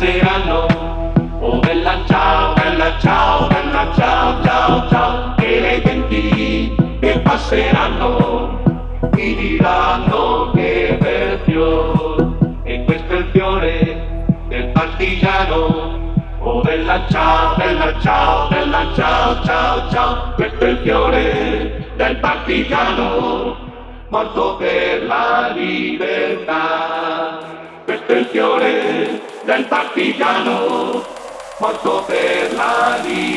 Oh bella ciao, bella ciao, bella ciao, ciao, ciao, che le genti che passeranno mi diranno che bel fiore, e questo è il fiore del partigiano. Oh bella ciao, bella ciao, bella ciao, ciao, ciao, questo è il fiore del partigiano, morto per la libertà. Il fiore del partigiano, morto per la libertà.